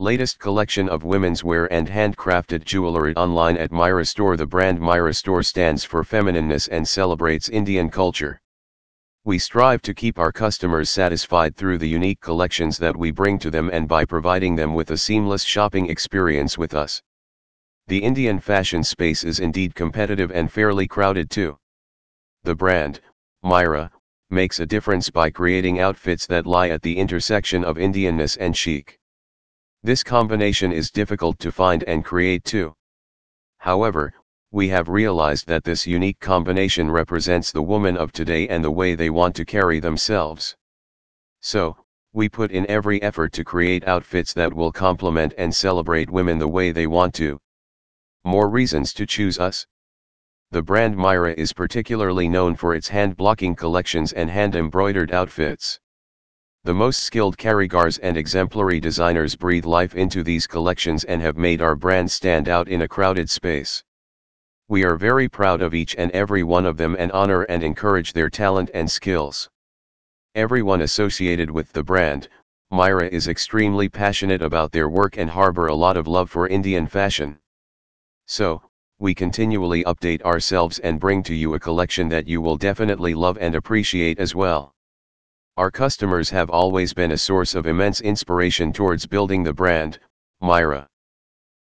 Latest collection of women's wear and handcrafted jewelry online at Myra Store. The brand Myra Store stands for feminineness and celebrates Indian culture. We strive to keep our customers satisfied through the unique collections that we bring to them and by providing them with a seamless shopping experience with us. The Indian fashion space is indeed competitive and fairly crowded too. The brand, Myra, makes a difference by creating outfits that lie at the intersection of Indianness and chic. This combination is difficult to find and create too. However, we have realized that this unique combination represents the woman of today and the way they want to carry themselves. So, we put in every effort to create outfits that will complement and celebrate women the way they want to. More reasons to choose us. The brand Myra is particularly known for its hand blocking collections and hand embroidered outfits. The most skilled karigars and exemplary designers breathe life into these collections and have made our brand stand out in a crowded space. We are very proud of each and every one of them and honor and encourage their talent and skills. Everyone associated with the brand, Myra is extremely passionate about their work and harbor a lot of love for Indian fashion. So, we continually update ourselves and bring to you a collection that you will definitely love and appreciate as well. Our customers have always been a source of immense inspiration towards building the brand, Myra.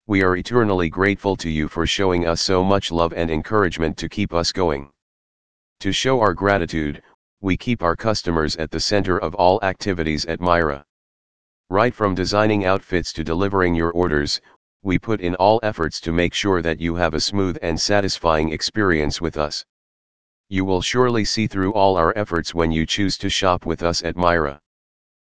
We are eternally grateful to you for showing us so much love and encouragement to keep us going. To show our gratitude, we keep our customers at the center of all activities at Myra. Right from designing outfits to delivering your orders, we put in all efforts to make sure that you have a smooth and satisfying experience with us. You will surely see through all our efforts when you choose to shop with us at Myra.